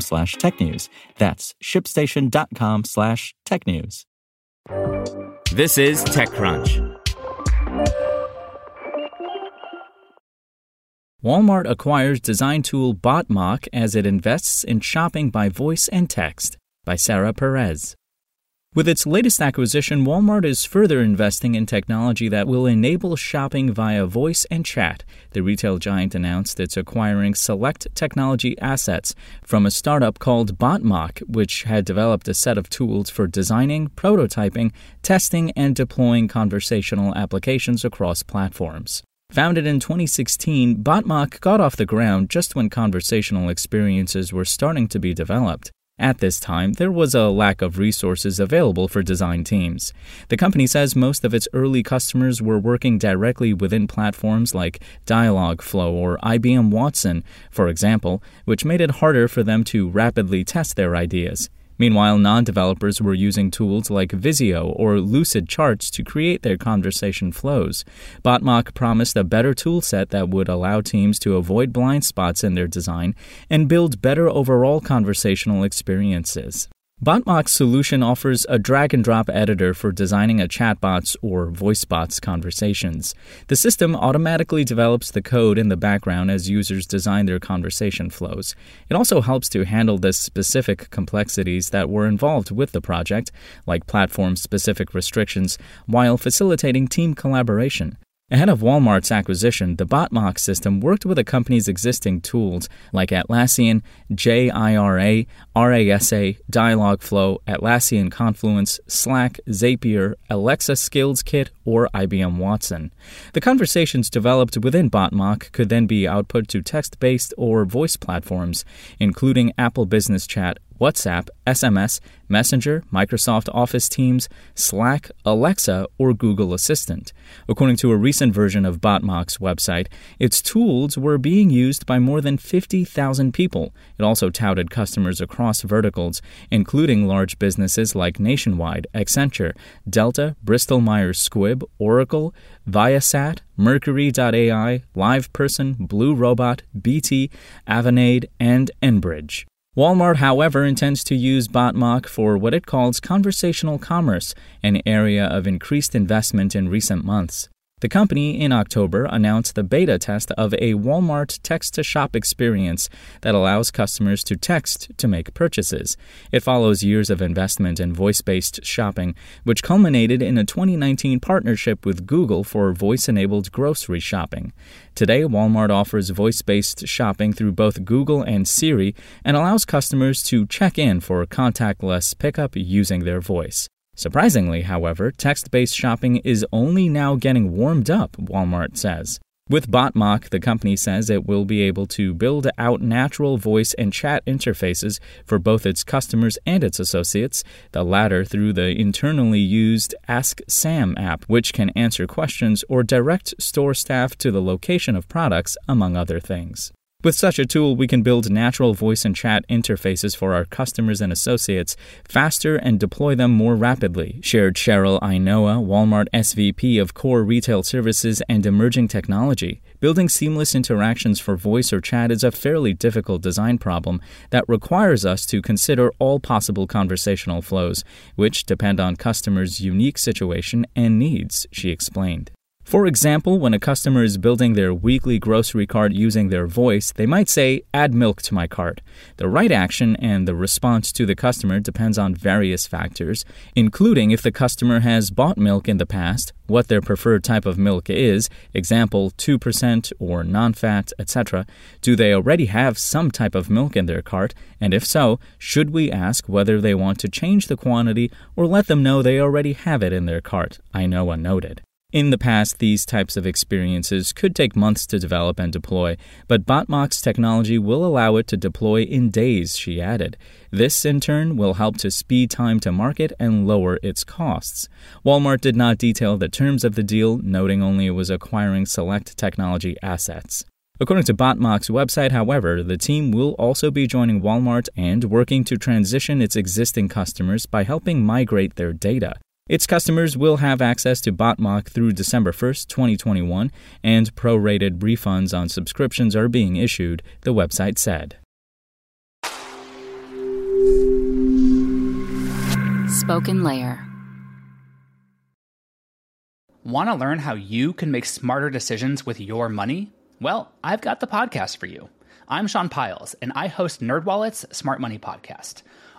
slash technews. That's shipstation.com slash technews. This is TechCrunch. Walmart acquires design tool BotMock as it invests in shopping by voice and text by Sarah Perez. With its latest acquisition, Walmart is further investing in technology that will enable shopping via voice and chat. The retail giant announced it's acquiring select technology assets from a startup called BotMock, which had developed a set of tools for designing, prototyping, testing, and deploying conversational applications across platforms. Founded in 2016, BotMock got off the ground just when conversational experiences were starting to be developed. At this time, there was a lack of resources available for design teams. The company says most of its early customers were working directly within platforms like Dialogflow or IBM Watson, for example, which made it harder for them to rapidly test their ideas. Meanwhile, non developers were using tools like Visio or Lucid Charts to create their conversation flows. BotMock promised a better toolset that would allow teams to avoid blind spots in their design and build better overall conversational experiences. BotMock's solution offers a drag and drop editor for designing a chatbot's or voicebot's conversations. The system automatically develops the code in the background as users design their conversation flows. It also helps to handle the specific complexities that were involved with the project, like platform specific restrictions, while facilitating team collaboration. Ahead of Walmart's acquisition, the BotMock system worked with the company's existing tools like Atlassian, JIRA, RASA, Dialogflow, Atlassian Confluence, Slack, Zapier, Alexa Skills Kit, or IBM Watson. The conversations developed within BotMock could then be output to text based or voice platforms, including Apple Business Chat, WhatsApp, SMS, Messenger, Microsoft Office Teams, Slack, Alexa, or Google Assistant. According to a recent version of BotMock's website, its tools were being used by more than 50,000 people. It also touted customers across verticals, including large businesses like Nationwide, Accenture, Delta, Bristol Myers Squibb, Oracle, Viasat, Mercury.ai, LivePerson, Blue Robot, BT, Avanade, and Enbridge. Walmart, however, intends to use BotMock for what it calls conversational commerce, an area of increased investment in recent months. The company in October announced the beta test of a Walmart text to shop experience that allows customers to text to make purchases. It follows years of investment in voice based shopping, which culminated in a 2019 partnership with Google for voice enabled grocery shopping. Today, Walmart offers voice based shopping through both Google and Siri and allows customers to check in for contactless pickup using their voice. Surprisingly, however, text based shopping is only now getting warmed up, Walmart says. With BotMock, the company says it will be able to build out natural voice and chat interfaces for both its customers and its associates, the latter through the internally used Ask Sam app, which can answer questions or direct store staff to the location of products, among other things. With such a tool, we can build natural voice and chat interfaces for our customers and associates faster and deploy them more rapidly, shared Cheryl Ainoa, Walmart SVP of Core Retail Services and Emerging Technology. Building seamless interactions for voice or chat is a fairly difficult design problem that requires us to consider all possible conversational flows, which depend on customers' unique situation and needs, she explained. For example, when a customer is building their weekly grocery cart using their voice, they might say, Add milk to my cart. The right action and the response to the customer depends on various factors, including if the customer has bought milk in the past, what their preferred type of milk is, example 2% or non fat, etc. Do they already have some type of milk in their cart? And if so, should we ask whether they want to change the quantity or let them know they already have it in their cart? I know unnoted. In the past, these types of experiences could take months to develop and deploy, but Botmock's technology will allow it to deploy in days, she added. This, in turn, will help to speed time to market and lower its costs. Walmart did not detail the terms of the deal, noting only it was acquiring select technology assets. According to Botmock's website, however, the team will also be joining Walmart and working to transition its existing customers by helping migrate their data. Its customers will have access to Botmock through December 1st, 2021, and prorated refunds on subscriptions are being issued, the website said. Spoken Layer. Want to learn how you can make smarter decisions with your money? Well, I've got the podcast for you. I'm Sean Pyles, and I host NerdWallet's Smart Money Podcast